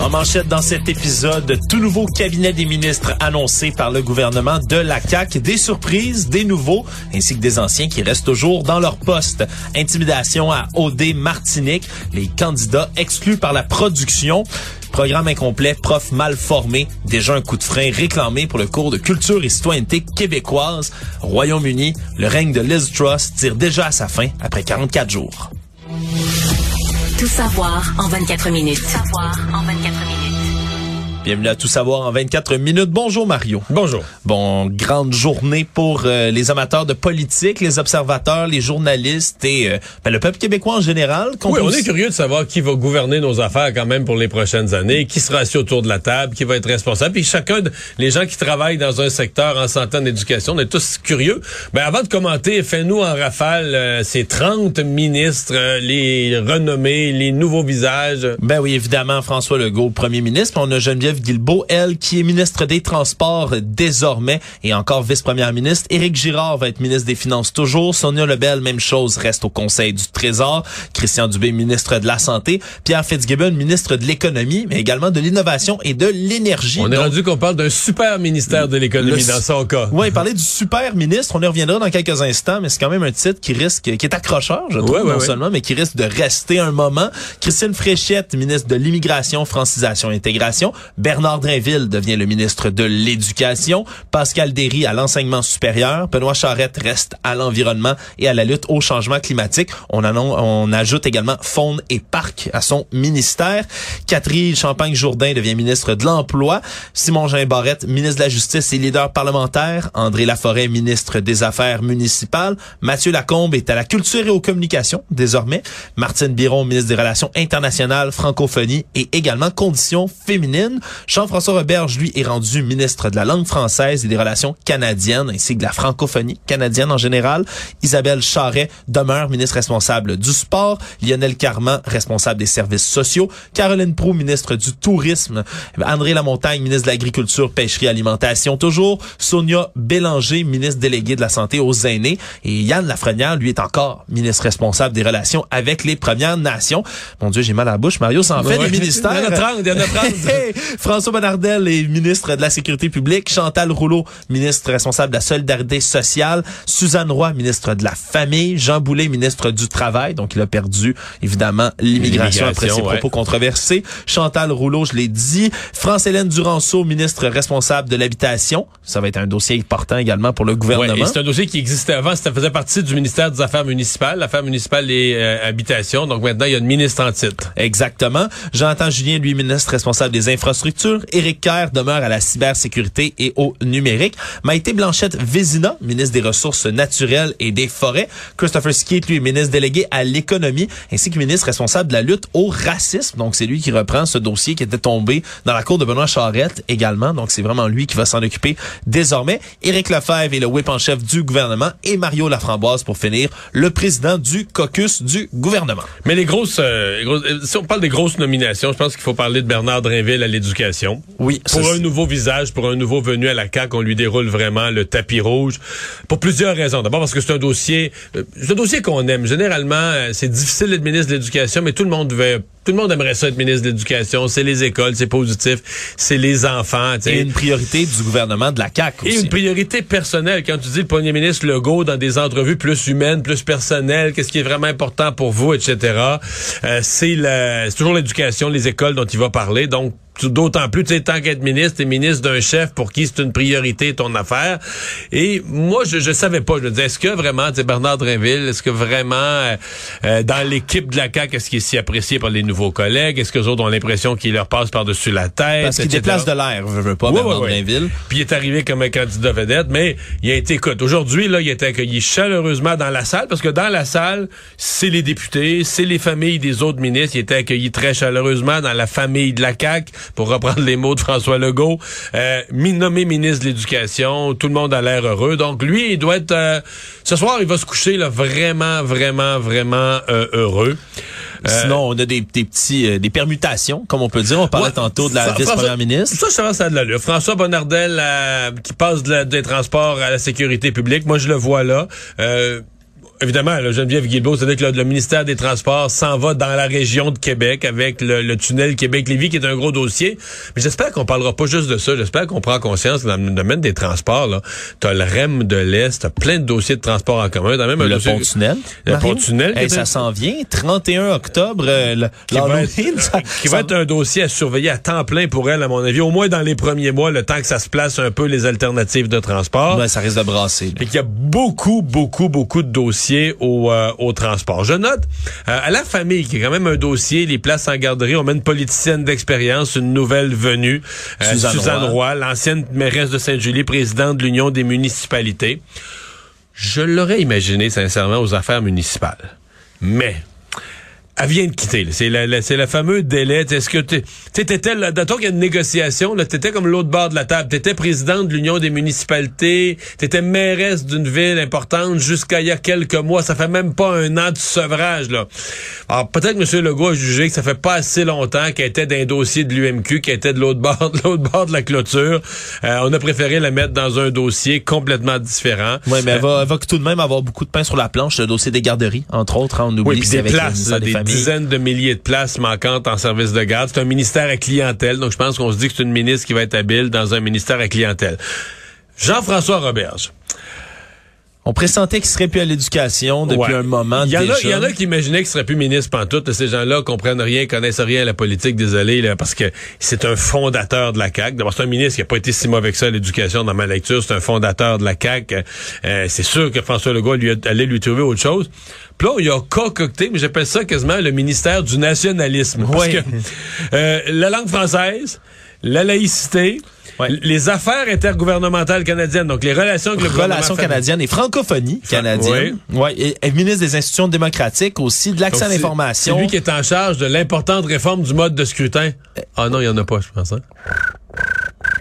En manchette dans cet épisode, tout nouveau cabinet des ministres annoncé par le gouvernement de la CAQ, des surprises, des nouveaux, ainsi que des anciens qui restent toujours dans leur poste. Intimidation à OD Martinique, les candidats exclus par la production. Programme incomplet, prof mal formé, déjà un coup de frein réclamé pour le cours de culture et citoyenneté québécoise. Royaume-Uni, le règne de Liz Truss tire déjà à sa fin après 44 jours. Tout savoir en 24 minutes. Savoir en 24 minutes. Bienvenue à Tout savoir en 24 minutes. Bonjour Mario. Bonjour. Bon, grande journée pour euh, les amateurs de politique, les observateurs, les journalistes et euh, ben, le peuple québécois en général. Oui, on est curieux de savoir qui va gouverner nos affaires quand même pour les prochaines années, qui sera assis autour de la table, qui va être responsable. Puis chacun, de, les gens qui travaillent dans un secteur en santé, en éducation, on est tous curieux. Ben avant de commenter, fais-nous en rafale euh, ces 30 ministres, les renommés, les nouveaux visages. Ben oui, évidemment, François Legault, premier ministre. On a Geneviève Guilbeault, elle, qui est ministre des Transports désormais et encore vice-première ministre. Éric Girard va être ministre des Finances toujours. Sonia Lebel, même chose, reste au Conseil du Trésor. Christian Dubé, ministre de la Santé. Pierre Fitzgibbon, ministre de l'Économie, mais également de l'Innovation et de l'Énergie. On est rendu qu'on parle d'un super ministère de l'Économie dans son cas. Oui, parler du super ministre, on y reviendra dans quelques instants, mais c'est quand même un titre qui risque, qui est accrocheur, je trouve, Ouais, ouais, non ouais. seulement, mais qui risque de rester un moment. Christine Fréchette, ministre de l'Immigration, Francisation et Intégration. Bernard Drinville devient le ministre de l'Éducation. Pascal Derry à l'enseignement supérieur. Benoît Charette reste à l'environnement et à la lutte au changement climatique. On, ajoute également faune et parc à son ministère. Catherine Champagne-Jourdain devient ministre de l'Emploi. Simon Jean Barrette, ministre de la Justice et leader parlementaire. André Laforêt, ministre des Affaires municipales. Mathieu Lacombe est à la culture et aux communications désormais. Martine Biron, ministre des Relations internationales, francophonie et également conditions féminines. Jean-François Roberge, lui, est rendu ministre de la langue française et des relations canadiennes ainsi que de la francophonie canadienne en général. Isabelle Charret demeure ministre responsable du sport. Lionel Carman, responsable des services sociaux. Caroline Proux, ministre du tourisme. André Lamontagne, ministre de l'agriculture, pêcherie, alimentation toujours. Sonia Bélanger, ministre déléguée de la santé aux aînés. Et Yann Lafrenière, lui, est encore ministre responsable des relations avec les Premières Nations. Mon Dieu, j'ai mal à la bouche. Mario s'en fait Ouais. des ministères. Il y en a 30, il y en a 30. François Bonnardel est ministre de la Sécurité publique. Chantal Rouleau, ministre responsable de la solidarité sociale. Suzanne Roy, ministre de la Famille. Jean Boulet, ministre du Travail. Donc, il a perdu, évidemment, l'immigration après ses ouais. propos controversés. Chantal Rouleau, je l'ai dit. France-Hélène Duranceau, ministre responsable de l'Habitation. Ça va être un dossier important également pour le gouvernement. c'est un dossier qui existait avant, ça faisait partie du ministère des Affaires municipales, l'affaire municipale et euh, habitations. Donc maintenant, il y a une ministre en titre. Exactement. J'entends Julien, lui, ministre responsable des infrastructures. Éric Kerr demeure à la cybersécurité et au numérique. Maïté Blanchette-Vézina, ministre des Ressources naturelles et des forêts. Christopher Skeet, lui, ministre délégué à l'économie, ainsi que ministre responsable de la lutte au racisme. Donc, c'est lui qui reprend ce dossier qui était tombé dans la cour de Benoît Charette également. Donc, c'est vraiment lui qui va s'en occuper désormais. Éric Lefebvre est le whip en chef du gouvernement et Mario Laframboise, pour finir, le président du caucus du gouvernement. Mais les grosses, euh, grosses- euh, si on parle des grosses nominations, je pense qu'il faut parler de Bernard Drinville à l'éducation. Oui, Pour un nouveau visage, pour un nouveau venu à la CAQ, on lui déroule vraiment le tapis rouge. Pour plusieurs raisons. D'abord parce que c'est un dossier, euh, c'est un dossier qu'on aime. Généralement, euh, c'est difficile d'être ministre de l'Éducation, mais tout le monde veut, tout le monde aimerait ça être ministre de l'Éducation. C'est les écoles, c'est positif, c'est les enfants. tu sais. Et une priorité du gouvernement de la CAQ Et aussi. une priorité personnelle. Quand tu dis le premier ministre Legault dans des entrevues plus humaines, plus personnelles, qu'est-ce qui est vraiment important pour vous, etc. Euh, c'est toujours l'éducation, les écoles dont il va parler. Donc, d'autant plus, tu sais, tant qu'être ministre, t'es ministre d'un chef pour qui c'est une priorité ton affaire. Et moi, je, je savais pas. Je me disais, est-ce que vraiment, tu sais, Bernard Drinville, est-ce que vraiment, euh, euh, dans l'équipe de la CAQ, est-ce qu'il est si apprécié par les nouveaux collègues? Est-ce que les autres ont l'impression qu'il leur passe par-dessus la tête? Parce qu'il déplace de l'air, veut, veut pas, Bernard ouais. Drinville. Puis il est arrivé comme un candidat vedette, mais il a été, écoute, aujourd'hui, là, il a été accueilli chaleureusement dans la salle, parce que dans la salle, c'est les députés, c'est les familles des autres ministres. Il était accueilli très chaleureusement dans la famille de la CAQ. Pour reprendre les mots de François Legault, euh, nommé ministre de l'Éducation. Tout le monde a l'air heureux. Donc lui, il doit être... Euh, ce soir, il va se coucher là, vraiment, vraiment, vraiment euh, heureux. Sinon, on a des, des petits des permutations, comme on peut dire. On parlait tantôt de la vice-première ministre. Ça, ça, ça de l'allure. François Bonnardel, qui passe des transports à la sécurité publique, moi, je le vois là évidemment, là, Geneviève Guilbeault, c'est-à-dire que le ministère des Transports s'en va dans la région de Québec avec le, tunnel Québec-Lévis, qui est un gros dossier. Mais j'espère qu'on parlera pas juste de ça. J'espère qu'on prend conscience que dans le domaine des transports, là, t'as le REM de l'Est, t'as plein de dossiers de transport en commun. T'as même le pont-tunnel. Le pont-tunnel. ça s'en vient. 31 octobre, euh, qui, va être, qui va être un dossier à surveiller à temps plein pour elle, à mon avis. Au moins dans les premiers mois, le temps que ça se place un peu les alternatives de transport. Ouais, ça risque de brasser. Et qu'il y a beaucoup, beaucoup, beaucoup de dossiers euh, au, transport. Je note euh, à la famille qui est quand même un dossier, les places en garderie, on met une politicienne d'expérience, une nouvelle venue, euh, Suzanne, Roy, l'ancienne mairesse de Sainte-Julie, présidente de l'Union des municipalités. Je l'aurais imaginé sincèrement aux affaires municipales. Mais elle vient de quitter. C'est le, c'est le fameux délai. Est-ce que tu étais là, qu'il y a une négociation, là, t'étais comme l'autre bord de la table. T'étais présidente de l'Union des municipalités, t'étais mairesse d'une ville importante jusqu'à il y a quelques mois. Ça fait même pas un an de sevrage, là. Alors, peut-être que M. Legault a jugé que ça fait pas assez longtemps qu'elle était d'un dossier de l'UMQ, qu'elle était de l'autre bord, de l'autre bord de la clôture. Euh, on a préféré la mettre dans un dossier complètement différent. Oui, mais elle, va, elle va tout de même avoir beaucoup de pain sur la planche, le dossier des garderies, entre autres. Hein, on oublie oui, des places, dizaines de milliers de places manquantes en service de garde. C'est un ministère à clientèle, donc je pense qu'on se dit que c'est une ministre qui va être habile dans un ministère à clientèle. Jean-François Roberge. On pressentait qu'il serait plus à l'éducation depuis un moment. Il y, en a, il y en a qui imaginaient qu'il serait plus ministre pantoute. Ces gens-là comprennent rien, connaissent rien à la politique, désolé, là, parce que c'est un fondateur de la CAQ. D'abord, c'est un ministre qui a pas été si mauvais que ça à l'éducation dans ma lecture. C'est un fondateur de la CAQ. Euh, c'est sûr que François Legault lui allait lui trouver autre chose. Puis là, il a concocté, mais j'appelle ça quasiment le ministère du nationalisme. Parce que euh, la langue française, la laïcité, les affaires intergouvernementales canadiennes, donc les relations avec le Relations canadiennes et francophonie canadienne. Oui. Et, ministre des institutions démocratiques aussi, de l'accès à l'information. C'est lui qui est en charge de l'importante réforme du mode de scrutin. Ah non, il y en a pas, je pense. Hein?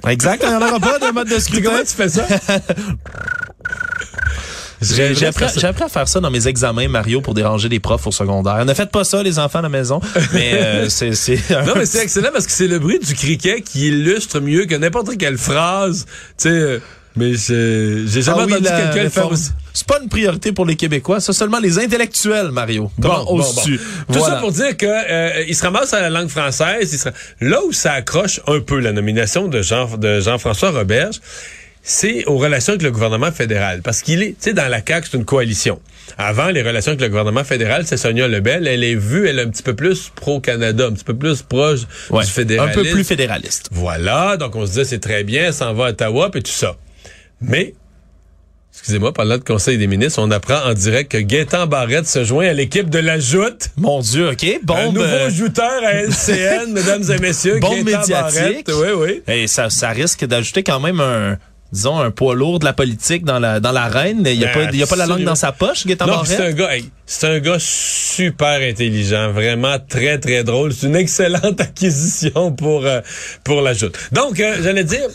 Exact, il n'y en aura pas de mode de scrutin. Comment tu fais ça? J'ai appris, à faire ça dans mes examens, Mario, pour déranger les profs au secondaire. Ne faites pas ça, les enfants à la maison. Mais euh, c'est... Non, mais c'est excellent parce que c'est le bruit du criquet qui illustre mieux que n'importe quelle phrase. Tu sais... Euh, mais j'ai jamais ah entendu quelqu'un le faire. C'est pas une priorité pour les Québécois, c'est seulement les intellectuels, Mario. Bon, bon, Tout ça pour dire que euh, il se ramasse à la langue française. Il. Là où ça accroche un peu la nomination de Jean de Jean-François Roberge, c'est aux relations avec le gouvernement fédéral. Parce qu'il est, tu sais, dans la CAQ, c'est une coalition. Avant, les relations avec le gouvernement fédéral, c'est Sonia Lebel. Elle est vue, elle est un petit peu plus pro-Canada, un petit peu plus proche du fédéralisme. Un peu plus fédéraliste. Voilà. Donc, on se disait, c'est très bien, s'en va à Ottawa, et tout ça. Mais, excusez-moi, parlant de Conseil des ministres, on apprend en direct que Gaétan Barrette se joint à l'équipe de la Joute. Mon Dieu, OK. Bon, un nouveau euh, jouteur à LCN, mesdames et messieurs. Bon médiatique. Oui, oui. Et ça, ça risque d'ajouter quand même un disons, un poids lourd de la politique dans la dans l'arène. Il n'y a, pas, il a pas la langue dans sa poche, Non, c'est un gars, c'est un gars super intelligent, vraiment très très drôle. C'est une excellente acquisition pour euh, pour la joute. Donc, euh, j'allais dire.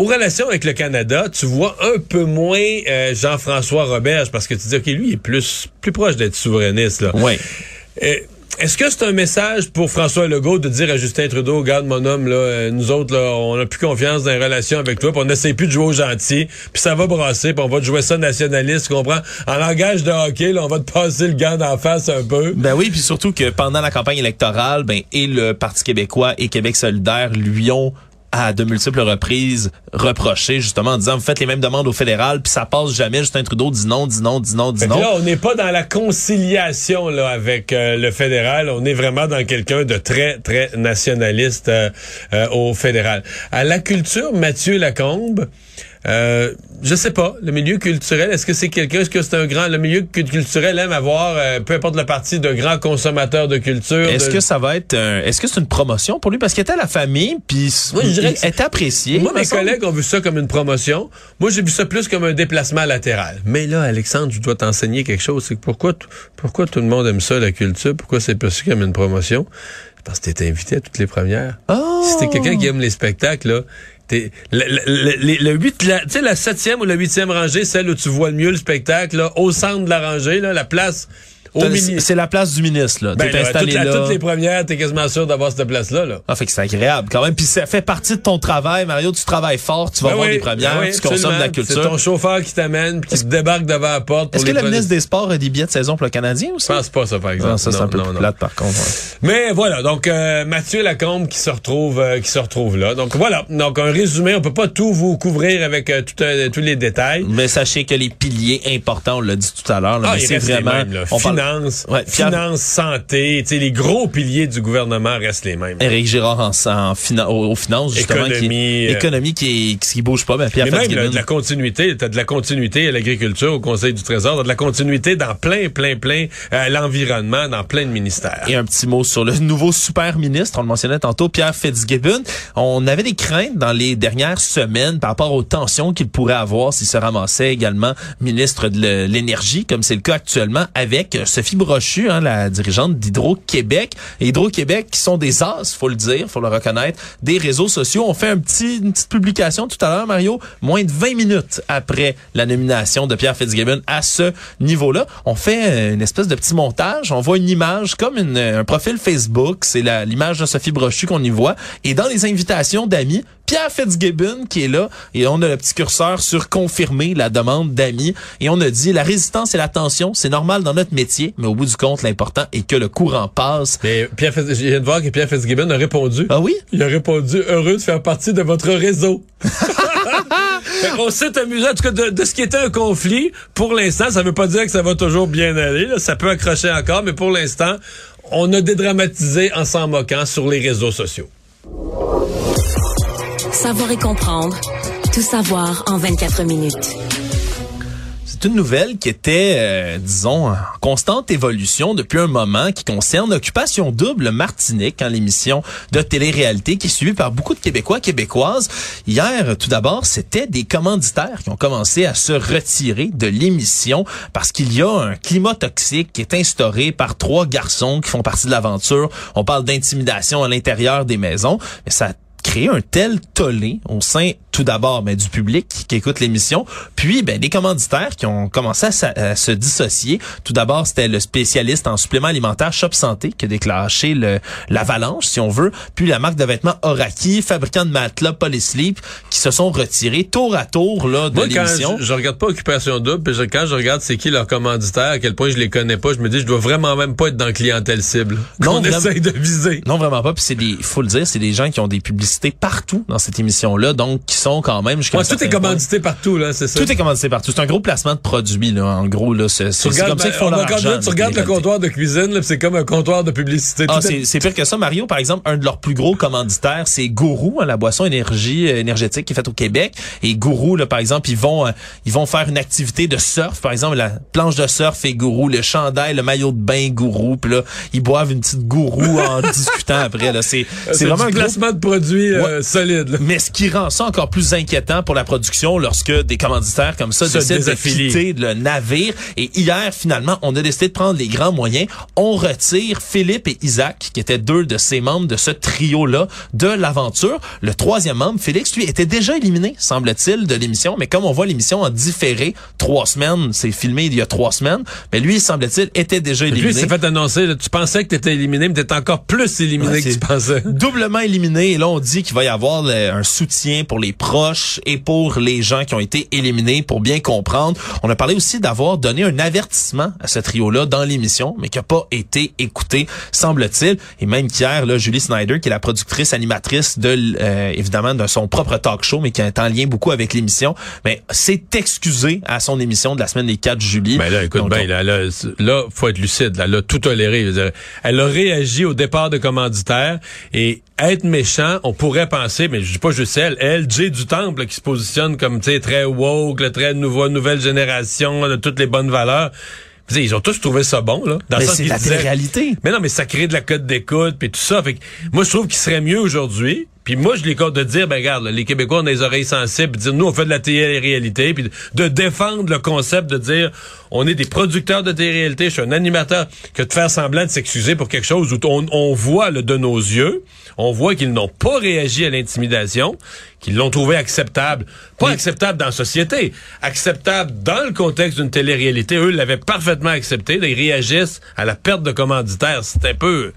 Aux relations avec le Canada, tu vois un peu moins euh, Jean-François Roberge parce que tu dis ok lui il est plus plus proche d'être souverainiste là. Oui. Est-ce que c'est un message pour François Legault de dire à Justin Trudeau, regarde mon homme, là, euh, nous autres, là, on n'a plus confiance dans les relations avec toi, puis on n'essaie plus de jouer au gentil, puis ça va brasser, puis on va te jouer ça nationaliste, tu comprends? En langage de hockey, là, on va te passer le gant d'en face un peu. Ben oui, puis surtout que pendant la campagne électorale, ben et le Parti québécois et Québec solidaire lui ont à de multiples reprises reproché justement en disant vous faites les mêmes demandes au fédéral puis ça passe jamais. Justin Trudeau dit non dit non dit non dit non. là on n'est pas dans la conciliation là avec euh, le fédéral. On est vraiment dans quelqu'un de très très nationaliste euh, euh, au fédéral. À la culture Mathieu Lacombe euh, je sais pas. Le milieu culturel, est-ce que c'est quelqu'un, est-ce que c'est un grand, le milieu culturel aime avoir, euh, peu importe le parti, de grands consommateurs de culture. Est-ce que ça va être, est-ce que c'est une promotion pour lui? Parce qu'il était à la famille puis il était apprécié. Moi, mes collègues ont vu ça comme une promotion. Moi, j'ai vu ça plus comme un déplacement latéral. Mais là, Alexandre, je dois t'enseigner quelque chose. C'est pourquoi, pourquoi tout le monde aime ça la culture? Pourquoi c'est perçu comme une promotion? Parce que t'étais invité à toutes les premières. Oh! Si t'es quelqu'un qui aime les spectacles, là, t'es, le, le, le, la- la septième ou la huitième rangée, celle où tu vois le mieux le spectacle, là, au centre de la rangée, là, la place. C'est la place du ministre, là. Ben, T'es installé là. toutes les premières, t'es quasiment sûr d'avoir cette place-là, là. Ah, fait que c'est agréable quand même. Puis ça fait partie de ton travail, Mario. Tu travailles fort, tu vas Ben voir oui, des premières, ben oui, tu consommes de la absolument. C'est culture. ton chauffeur qui t'amène, puis qui te débarque devant la porte. Est-ce que le ministre des Sports a des billets de saison pour le Canadien aussi? Je pense pas ça, par exemple. Non, ça, c'est un peu non, plus non. plate, par contre. ouais. Mais voilà, donc euh, Mathieu Lacombe qui se retrouve euh, qui se retrouve là. Donc voilà, donc un résumé, on peut pas tout vous couvrir avec euh, tout, euh, tous les détails. Mais sachez que les piliers importants, on l'a dit tout à l'heure, Ah, c'est vraiment... Finance, Ouais, finance, santé, tu sais, les gros piliers du gouvernement restent les mêmes. Éric Girard en, en fina- aux, aux finances, justement. Économie, Qui, euh, économie qui, qui bouge pas. Ben, Pierre Mais même là, de la continuité, t'as de la continuité à l'agriculture, au Conseil du Trésor, t'as de la continuité dans plein, plein, plein, à l'environnement, dans plein de ministères. Et un petit mot sur le nouveau super ministre, on le mentionnait tantôt, Pierre Fitzgibbon. On avait des craintes dans les dernières semaines par rapport aux tensions qu'il pourrait avoir s'il se ramassait également ministre de l'énergie, comme c'est le cas actuellement avec euh, Sophie Brochu, hein, la dirigeante d'Hydro-Québec. Hydro-Québec, qui sont des as, faut le dire, faut le reconnaître, des réseaux sociaux. On fait un petit, une petite publication tout à l'heure, Mario, moins de 20 minutes après la nomination de Pierre Fitzgibbon à ce niveau-là. On fait euh, une espèce de petit montage. On voit une image comme un profil Facebook. C'est l'image de Sophie Brochu qu'on y voit. Et dans les invitations d'amis, Pierre Fitzgibbon qui est là et on a le petit curseur sur confirmer la demande d'amis et on a dit la résistance et la tension, c'est normal dans notre métier, mais au bout du compte, l'important est que le courant passe. Mais Pierre, Fitz- je viens de voir que Pierre Fitzgibbon a répondu. Ah oui? Il a répondu heureux de faire partie de votre réseau. On s'est amusé, en tout cas, de, de ce qui était un conflit. Pour l'instant, ça veut pas dire que ça va toujours bien aller. là. Ça peut accrocher encore, mais pour l'instant, on a dédramatisé en s'en moquant sur les réseaux sociaux. Savoir et comprendre. Tout savoir en 24 minutes. C'est une nouvelle qui était, euh, disons, en constante évolution depuis un moment, qui concerne Occupation Double Martinique, hein, l'émission de télé-réalité qui est suivie par beaucoup de Québécois, Québécoises. Hier, tout d'abord, c'était des commanditaires qui ont commencé à se retirer de l'émission parce qu'il y a un climat toxique qui est instauré par trois garçons qui font partie de l'aventure. On parle d'intimidation à l'intérieur des maisons, mais ça créé un tel tollé au sein tout d'abord ben, du public qui écoute l'émission, puis ben, des commanditaires qui ont commencé à, se dissocier. Tout d'abord, c'était le spécialiste en suppléments alimentaires Shop Santé qui a déclenché le- l'avalanche, si on veut, puis la marque de vêtements Oraki, fabricant de matelas Polysleep, qui se sont retirés tour à tour là, de l'émission. je, je regarde pas Occupation Double, puis je- quand je regarde c'est qui leur commanditaire, à quel point je les connais pas, je me dis je dois vraiment même pas être dans clientèle cible. Non, Qu'on essaye de viser. Non, vraiment pas. Puis c'est des, il faut le dire, c'est des gens qui ont des publicités partout dans cette émission-là, donc qui sont quand même Ouais, tout est certain point- commandité partout, là, c'est ça. Tout est commandité partout. C'est un gros placement de produits, là. En gros, là, c'est comme ça qu'ils font on leur argent. tu regardes le comptoir de cuisine, là, c'est comme un comptoir de publicité. Ah, c'est pire que ça. Mario, par exemple, un de leurs plus gros commanditaires, c'est Gourou, hein, la boisson énergie euh, énergétique qui est faite au Québec. Et Gourou, là, par exemple, ils vont euh, ils vont faire une activité de surf. Par exemple, la planche de surf et Gourou, le chandail, le maillot de bain Gourou. Puis là, ils boivent une petite Gourou en discutant après. Là, c'est c'est vraiment un gros placement de produits euh, Ouais. solide. là. mais ce qui rend ça encore plus inquiétant pour la production lorsque des commanditaires comme ça Se décident de quitter le navire. Et hier, finalement, on a décidé de prendre les grands moyens. On retire Philippe et Isaac, qui étaient deux de ces membres de ce trio-là, de l'aventure. Le troisième membre, Félix, lui, était déjà éliminé, semble-t-il, de l'émission. Mais comme on voit l'émission en différé, trois semaines, c'est filmé il y a trois semaines, mais lui, semble-t-il, était déjà éliminé. lui, s'est fait annoncer, là, tu pensais que t'étais éliminé, mais t'étais encore plus éliminé Ouais, que tu pensais. doublement éliminé. Et là, on dit qu'il va y avoir le- un soutien pour les proches et pour les gens qui ont été éliminés pour bien comprendre. On a parlé aussi d'avoir donné un avertissement à ce trio-là dans l'émission, mais qui n'a pas été écouté, semble-t-il. Et même qu'hier, là, Julie Snyder, qui est la productrice animatrice de, euh, évidemment, de son propre talk show, mais qui est en lien beaucoup avec l'émission, mais s'est excusée à son émission de la semaine des 4 juillet. Ben là, écoute, Donc, ben, là, là, faut être lucide. Là, elle a tout toléré. Elle a réagi au départ de commanditaire et être méchant, on pourrait penser, mais je dis pas juste elle, elle, Jay du Temple, qui se positionne comme, tu sais, très woke, là, très nouveau, nouvelle génération, de toutes les bonnes valeurs. Tu sais, Ils ont tous trouvé ça bon, là. Dans le mais c'est la disaient- réalité. Mais non, mais ça crée de la cote d'écoute puis tout ça. Fait que moi, je trouve qu'il serait mieux aujourd'hui. Puis moi, je les compte de dire, ben regarde, les Québécois ont des oreilles sensibles, puis dire, nous, on fait de la télé-réalité, puis de défendre le concept de dire, on est des producteurs de télé-réalité, je suis un animateur, que de faire semblant de s'excuser pour quelque chose où on, on voit le de nos yeux, on voit qu'ils n'ont pas réagi à l'intimidation, qu'ils l'ont trouvé acceptable. Pas acceptable dans la société, acceptable dans le contexte d'une télé-réalité. Eux l'avaient parfaitement accepté. Ils réagissent à la perte de commanditaires. C'est un peu...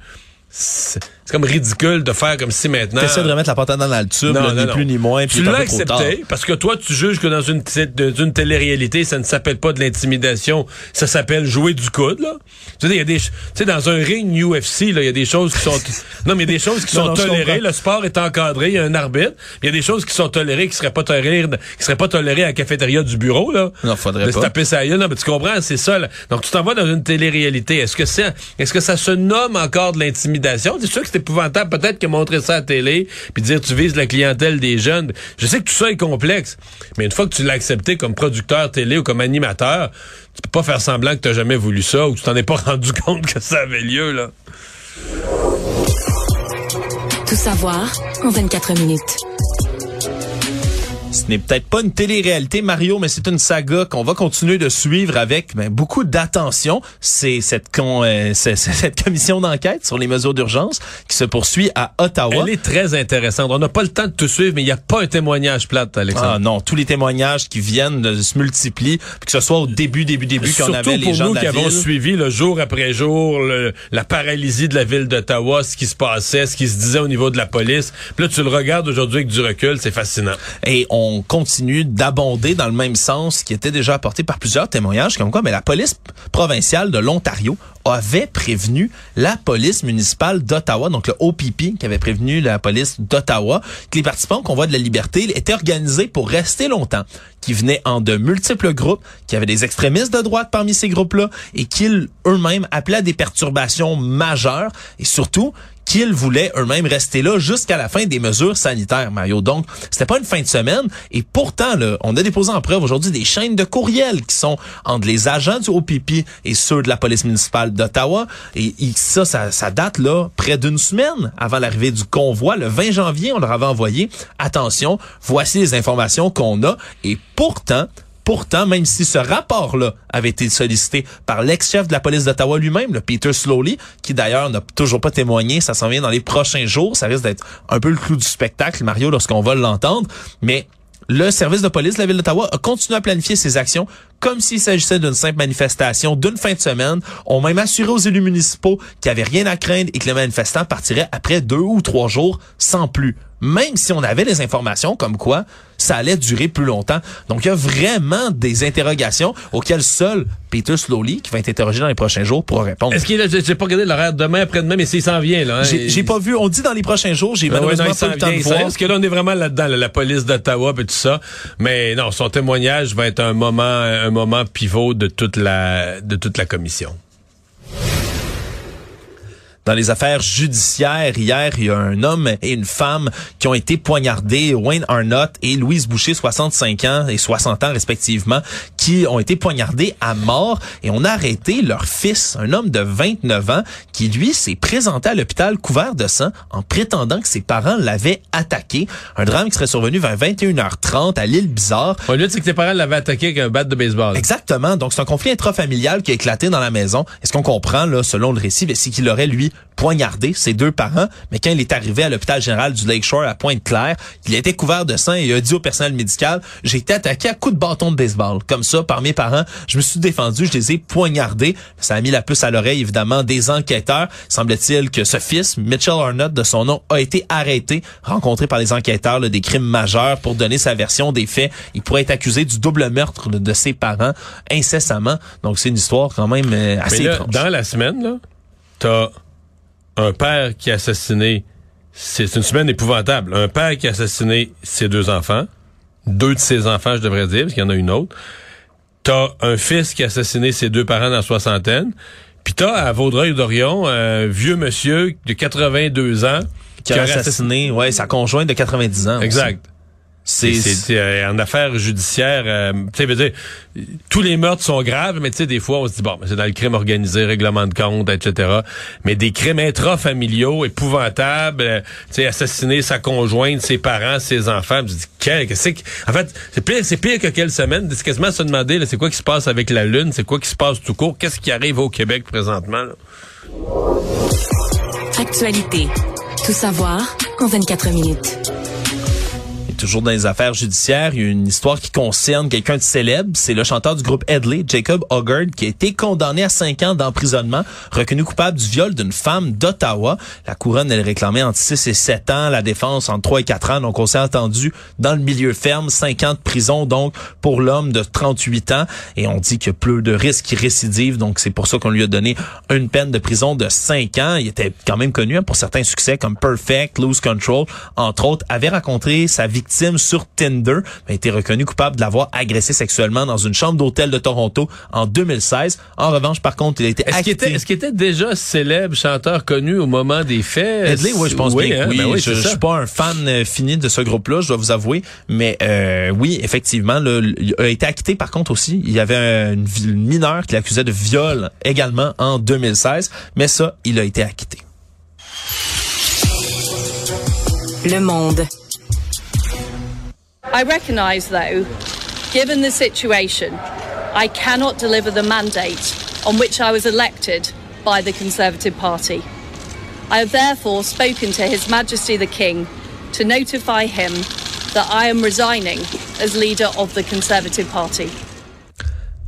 C'est comme ridicule de faire comme si maintenant. T'essaies de remettre la patate dans le tube, Non, là, non, ni non. plus ni moins. puis Tu l'as accepté parce que toi, tu juges que dans une, de- une télé-réalité, ça ne s'appelle pas de l'intimidation, ça s'appelle jouer du coude, là. Tu sais, il y a des, tu sais, dans un ring UFC, il y a des choses qui sont, non, mais il y a des choses qui sont tolérées. Le sport est encadré, il y a un arbitre. Il y a des choses qui sont tolérées, qui seraient pas tolérées, qui seraient pas tolérées à la cafétéria du bureau, là. Non, faudrait de se pas. taper sa gueule. Non, mais tu comprends, c'est ça, là. Donc, tu t'en vas dans une télé-réalité. Est-ce que c'est, est-ce que ça se nomme encore de l'intimidation? C'est sûr que c'est épouvantable, peut-être, que montrer ça à la télé, puis dire tu vises la clientèle des jeunes. Je sais que tout ça est complexe, mais une fois que tu l'as accepté comme producteur télé ou comme animateur, tu peux pas faire semblant que tu jamais voulu ça ou que tu t'en es pas rendu compte que ça avait lieu, là. Tout savoir en 24 minutes. Ce n'est peut-être pas une télé-réalité, Mario, mais c'est une saga qu'on va continuer de suivre avec ben, beaucoup d'attention. C'est cette, con- euh, cette commission d'enquête sur les mesures d'urgence qui se poursuit à Ottawa. Elle est très intéressante. On n'a pas le temps de tout suivre, mais il n'y a pas un témoignage plate, Alexandre. Ah non, tous les témoignages qui viennent de se multiplient, puis que ce soit au début, début, début, qu'on avait les pour gens nous de qui la avons ville. suivi le jour après jour le- la paralysie de la ville d'Ottawa, ce qui se passait, ce qui se disait au niveau de la police. Puis là, tu le regardes aujourd'hui avec du recul, c'est fascinant. Et on continue d'abonder dans le même sens qui était déjà apporté par plusieurs témoignages, comme quoi mais la police provinciale de l'Ontario avait prévenu la police municipale d'Ottawa, donc le OPP qui avait prévenu la police d'Ottawa, que les participants au convoi de la liberté étaient organisés pour rester longtemps, qui venaient en de multiples groupes, qui avaient des extrémistes de droite parmi ces groupes-là, et qu'ils eux-mêmes appelaient à des perturbations majeures, et surtout qu'ils voulaient eux-mêmes rester là jusqu'à la fin des mesures sanitaires, Mario. Donc, c'était pas une fin de semaine. Et pourtant, là, on a déposé en preuve aujourd'hui des chaînes de courriels qui sont entre les agents du OPP et ceux de la police municipale d'Ottawa. Et, ça, ça, ça date là près d'une semaine avant l'arrivée du convoi. Le 20 janvier, on leur avait envoyé, attention, voici les informations qu'on a. Et pourtant, Pourtant, même si ce rapport-là avait été sollicité par l'ex-chef de la police d'Ottawa lui-même, le Peter Slowly, qui d'ailleurs n'a toujours pas témoigné, ça s'en vient dans les prochains jours, ça risque d'être un peu le clou du spectacle, Mario, lorsqu'on va l'entendre, mais le service de police de la ville d'Ottawa a continué à planifier ses actions comme s'il s'agissait d'une simple manifestation d'une fin de semaine, ont même assuré aux élus municipaux qu'il n'y avait rien à craindre et que les manifestants partiraient après deux ou trois jours sans plus. Même si on avait les informations comme quoi ça allait durer plus longtemps. Donc, il y a vraiment des interrogations auxquelles seul Peter Slowly, qui va être interrogé dans les prochains jours, pourra répondre. Est-ce qu'il est? J'ai pas regardé l'horaire demain, après-demain, mais s'il s'en vient, là. hein, J'ai pas vu, on dit dans les prochains jours, j'ai ouais, malheureusement non, pas eu le temps de vient, voir. Parce que là, on est vraiment là-dedans, là, la police d'Ottawa et tout ça. Mais non, son témoignage va être un moment, un moment pivot de toute la, de toute la commission. Dans les affaires judiciaires, hier, il y a un homme et une femme qui ont été poignardés, Wayne Arnott et Louise Boucher, 65 ans et 60 ans respectivement, qui ont été poignardés à mort et on a arrêté leur fils, un homme de 29 ans, qui lui s'est présenté à l'hôpital couvert de sang en prétendant que ses parents l'avaient attaqué. Un drame qui serait survenu vers 21h30 à l'île Bizarre. Au lieu de dire que tes parents l'avaient attaqué avec un bat de baseball. Exactement. Donc, c'est un conflit intrafamilial qui a éclaté dans la maison. Est-ce qu'on comprend, là, selon le récit, c'est qu'il aurait, lui, poignardé ses deux parents, mais quand il est arrivé à l'hôpital général du Lakeshore à Pointe-Claire, il était couvert de sang et il a dit au personnel médical, j'ai été attaqué à coups de bâton de baseball. Comme ça, par mes parents, je me suis défendu, je les ai poignardés. Ça a mis la puce à l'oreille, évidemment, des enquêteurs. Semble-t-il que ce fils, Mitchell Arnott, de son nom, a été arrêté, rencontré par les enquêteurs là, des crimes majeurs pour donner sa version des faits. Il pourrait être accusé du double meurtre de ses parents incessamment. Donc, c'est une histoire quand même euh, Mais assez là, étrange. dans la semaine, là, t'as un père qui a assassiné. C'est une semaine épouvantable. Un père qui a assassiné ses deux enfants. Deux de ses enfants, je devrais dire, parce qu'il y en a une autre. T'as un fils qui a assassiné ses deux parents dans la soixantaine. Puis t'as à Vaudreuil-Dorion un vieux monsieur de 82 ans qui a assassiné ouais, sa conjointe de 90 ans. Exact. C'est euh, en affaires judiciaires, euh, tu sais, veux dire, tous les meurtres sont graves, mais tu sais, des fois, on se dit bon, mais c'est dans le crime organisé, règlement de compte, etc. Mais des crimes intrafamiliaux épouvantables, euh, tu sais, assassiner sa conjointe, ses parents, ses enfants. Je dis quel, qu'est-ce que, en fait, c'est pire, c'est pire que quelle semaine. C'est quasiment se demander, là, c'est quoi qui se passe avec la lune, c'est quoi qui se passe tout court, qu'est-ce qui arrive au Québec présentement. là? Actualité. Tout savoir en 24 minutes. Toujours dans les affaires judiciaires, il y a une histoire qui concerne quelqu'un de célèbre. C'est le chanteur du groupe Headley, Jacob Hoggard, qui a été condamné à cinq ans d'emprisonnement, reconnu coupable du viol d'une femme d'Ottawa. La couronne, elle réclamait entre 6 et 7 ans, la défense entre 3 et 4 ans. Donc, on s'est entendu dans le milieu ferme, 5 ans de prison, donc, pour l'homme de 38 ans. Et on dit qu'il y a plus de risques qui récidive. Donc, c'est pour ça qu'on lui a donné une peine de prison de 5 ans. Il était quand même connu hein, pour certains succès comme Perfect, Lose Control, entre autres, avait rencontré sa victime sur Tinder, mais a été reconnu coupable de l'avoir agressé sexuellement dans une chambre d'hôtel de Toronto en 2016. En revanche, par contre, il a été Est-ce qu'il acquitté. était, est-ce qu'il était déjà célèbre, chanteur connu au moment des faits? Headley, oui, je pense bien hein? que oui. Ben je, je suis pas un fan euh, fini de ce groupe-là, je dois vous avouer. Mais euh, oui, effectivement, il a été acquitté par contre aussi. Il y avait une, une mineure qui l'accusait de viol également en 2016. Mais ça, il a été acquitté. Le monde. I recognise, though, given the situation, I cannot deliver the mandate on which I was elected by the Conservative Party. I have therefore spoken to His Majesty the King to notify him that I am resigning as leader of the Conservative Party.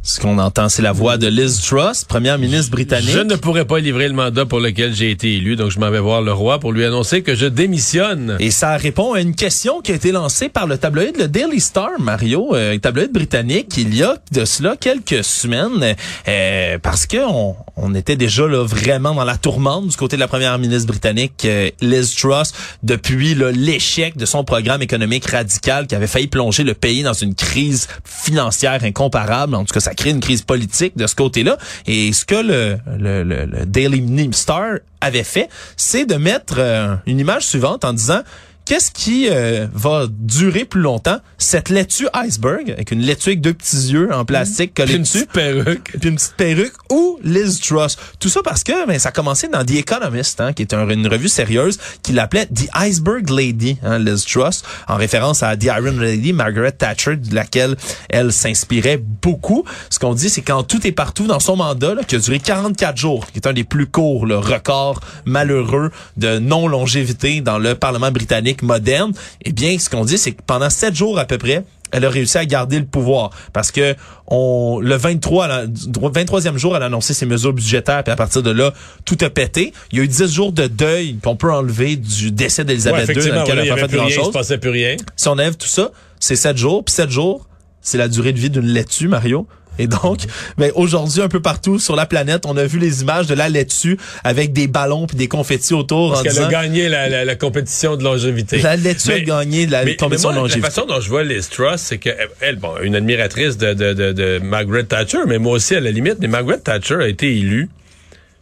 Ce qu'on entend, c'est la voix de Liz Truss, première ministre britannique. Je ne pourrais pas livrer le mandat pour lequel j'ai été élu, donc je m'en vais voir le roi pour lui annoncer que je démissionne. Et ça répond à une question qui a été lancée par le tabloïd le Daily Star, Mario, euh, tabloïd britannique, il y a de cela quelques semaines, euh, parce que on, on était déjà là vraiment dans la tourmente du côté de la première ministre britannique, euh, Liz Truss, depuis l'échec de son programme économique radical qui avait failli plonger le pays dans une crise financière incomparable. En tout cas, ça une crise politique de ce côté-là. Et ce que le, le, le, le Daily Star avait fait, c'est de mettre euh, une image suivante en disant Qu'est-ce qui euh, va durer plus longtemps? Cette laitue iceberg, avec une laitue avec deux petits yeux en plastique collés Une petite perruque. puis une petite perruque, ou Liz Truss. Tout ça parce que ben, ça a commencé dans The Economist, hein, qui est un- une revue sérieuse, qui l'appelait The Iceberg Lady, hein, Liz Truss, en référence à The Iron Lady, Margaret Thatcher, de laquelle elle s'inspirait beaucoup. Ce qu'on dit, c'est quand tout est partout dans son mandat, là, qui a duré 44 jours, qui est un des plus courts, le record malheureux de non-longévité dans le Parlement britannique moderne, eh bien, ce qu'on dit, c'est que pendant sept jours à peu près, elle a réussi à garder le pouvoir parce que on le 23 à la- du 23e jour elle a annoncé ses mesures budgétaires puis à partir de là tout a pété. Il y a eu 10 jours de deuil qu'on peut enlever du décès Ouais, d'Elisabeth II dans lequel il elle avait pas fait rien, il se grand-chose. passait plus rien. Si on enlève tout ça, c'est 7 jours puis 7 jours, c'est la durée de vie d'une laitue Mario. Et donc, ben aujourd'hui un peu partout sur la planète, on a vu les images de la laitue avec des ballons puis des confettis autour Parce qu'elle a gagné la, la, la compétition de longévité. la laitue a Mais- gagné la mais, mais compétition moi, de la longévité. façon dont je vois Liz Truss, c'est qu'elle, elle, bon, une admiratrice de, de, de, de Margaret Thatcher, mais moi aussi à la limite, mais Margaret Thatcher a été élue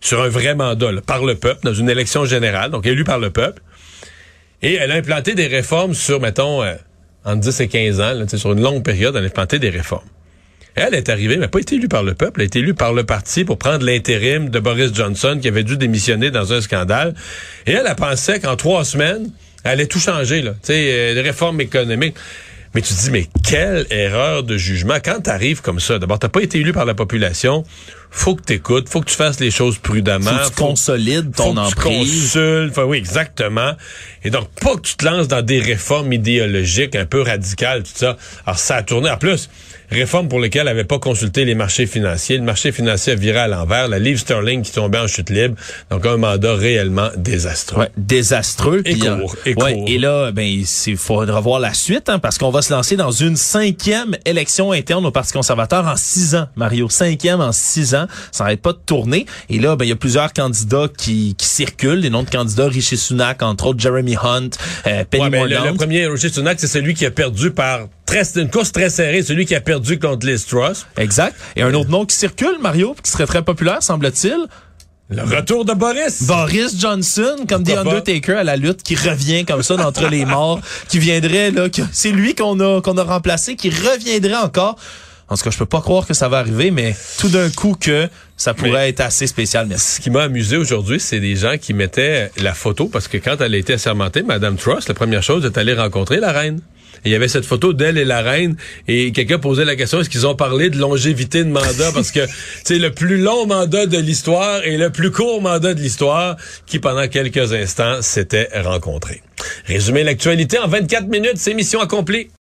sur un vrai mandat, là, par le peuple, dans une élection générale, donc élue par le peuple. Et elle a implanté des réformes sur, mettons, euh, entre 10 et 15 ans, là, sur une longue période, elle a implanté des réformes. Elle est arrivée, mais elle n'a pas été élue par le peuple, elle a été élue par le parti pour prendre l'intérim de Boris Johnson qui avait dû démissionner dans un scandale. Et elle, elle pensait qu'en trois semaines, elle allait tout changer, là. Tu sais, euh, les réformes économiques. Mais tu te dis, mais quelle erreur de jugement. Quand tu arrives comme ça, d'abord, t'as pas été élu par la population, faut que tu écoutes, faut que tu fasses les choses prudemment. Faut que tu consolides ton faut que tu consultes. Enfin, oui, exactement. Et donc, pas que tu te lances dans des réformes idéologiques un peu radicales, tout ça. Alors, ça a tourné. En plus, réforme pour lesquelles elle n'avait pas consulté les marchés financiers. Le marché financier a viré à l'envers. La livre sterling qui tombait en chute libre. Donc, un mandat réellement désastreux. Ouais, désastreux. Et euh, court, et ouais, court. et là, ben, il faudra voir la suite, hein, parce qu'on va se lancer dans une cinquième élection interne au Parti conservateur en six ans, Mario. Cinquième en six ans. Ça n'arrête pas de tourner. Et là, ben, il y a plusieurs candidats qui, qui circulent. Des noms de candidats, Rishi Sunak, entre autres, Jeremy Hunt, euh, Penny Ouais, ben, le, premier, Roger Sunak, c'est celui qui a perdu par très, une course très serrée, celui qui a perdu contre Liz Truss. Exact. Et un autre nom qui circule, Mario, qui serait très populaire, semble-t-il. Le retour de Boris. Boris Johnson, comme pas? Undertaker à la lutte, qui revient comme ça d'entre les morts, qui viendrait, là, c'est lui qu'on a, qu'on a remplacé, qui reviendrait encore. En tout cas, je peux pas croire que ça va arriver, mais tout d'un coup que ça pourrait Mais- être assez spécial, merci. Ce qui m'a amusé aujourd'hui, c'est des gens qui mettaient la photo, parce que quand elle a été assermentée, Madame Truss, la première chose, est allée rencontrer la reine. Et il y avait cette photo d'elle et la reine, et quelqu'un posait la question, est-ce qu'ils ont parlé de longévité de mandat? Parce que c'est le plus long mandat de l'histoire et le plus court mandat de l'histoire qui, pendant quelques instants, s'étaient rencontrés. Résumer l'actualité en 24 minutes, c'est mission accomplie.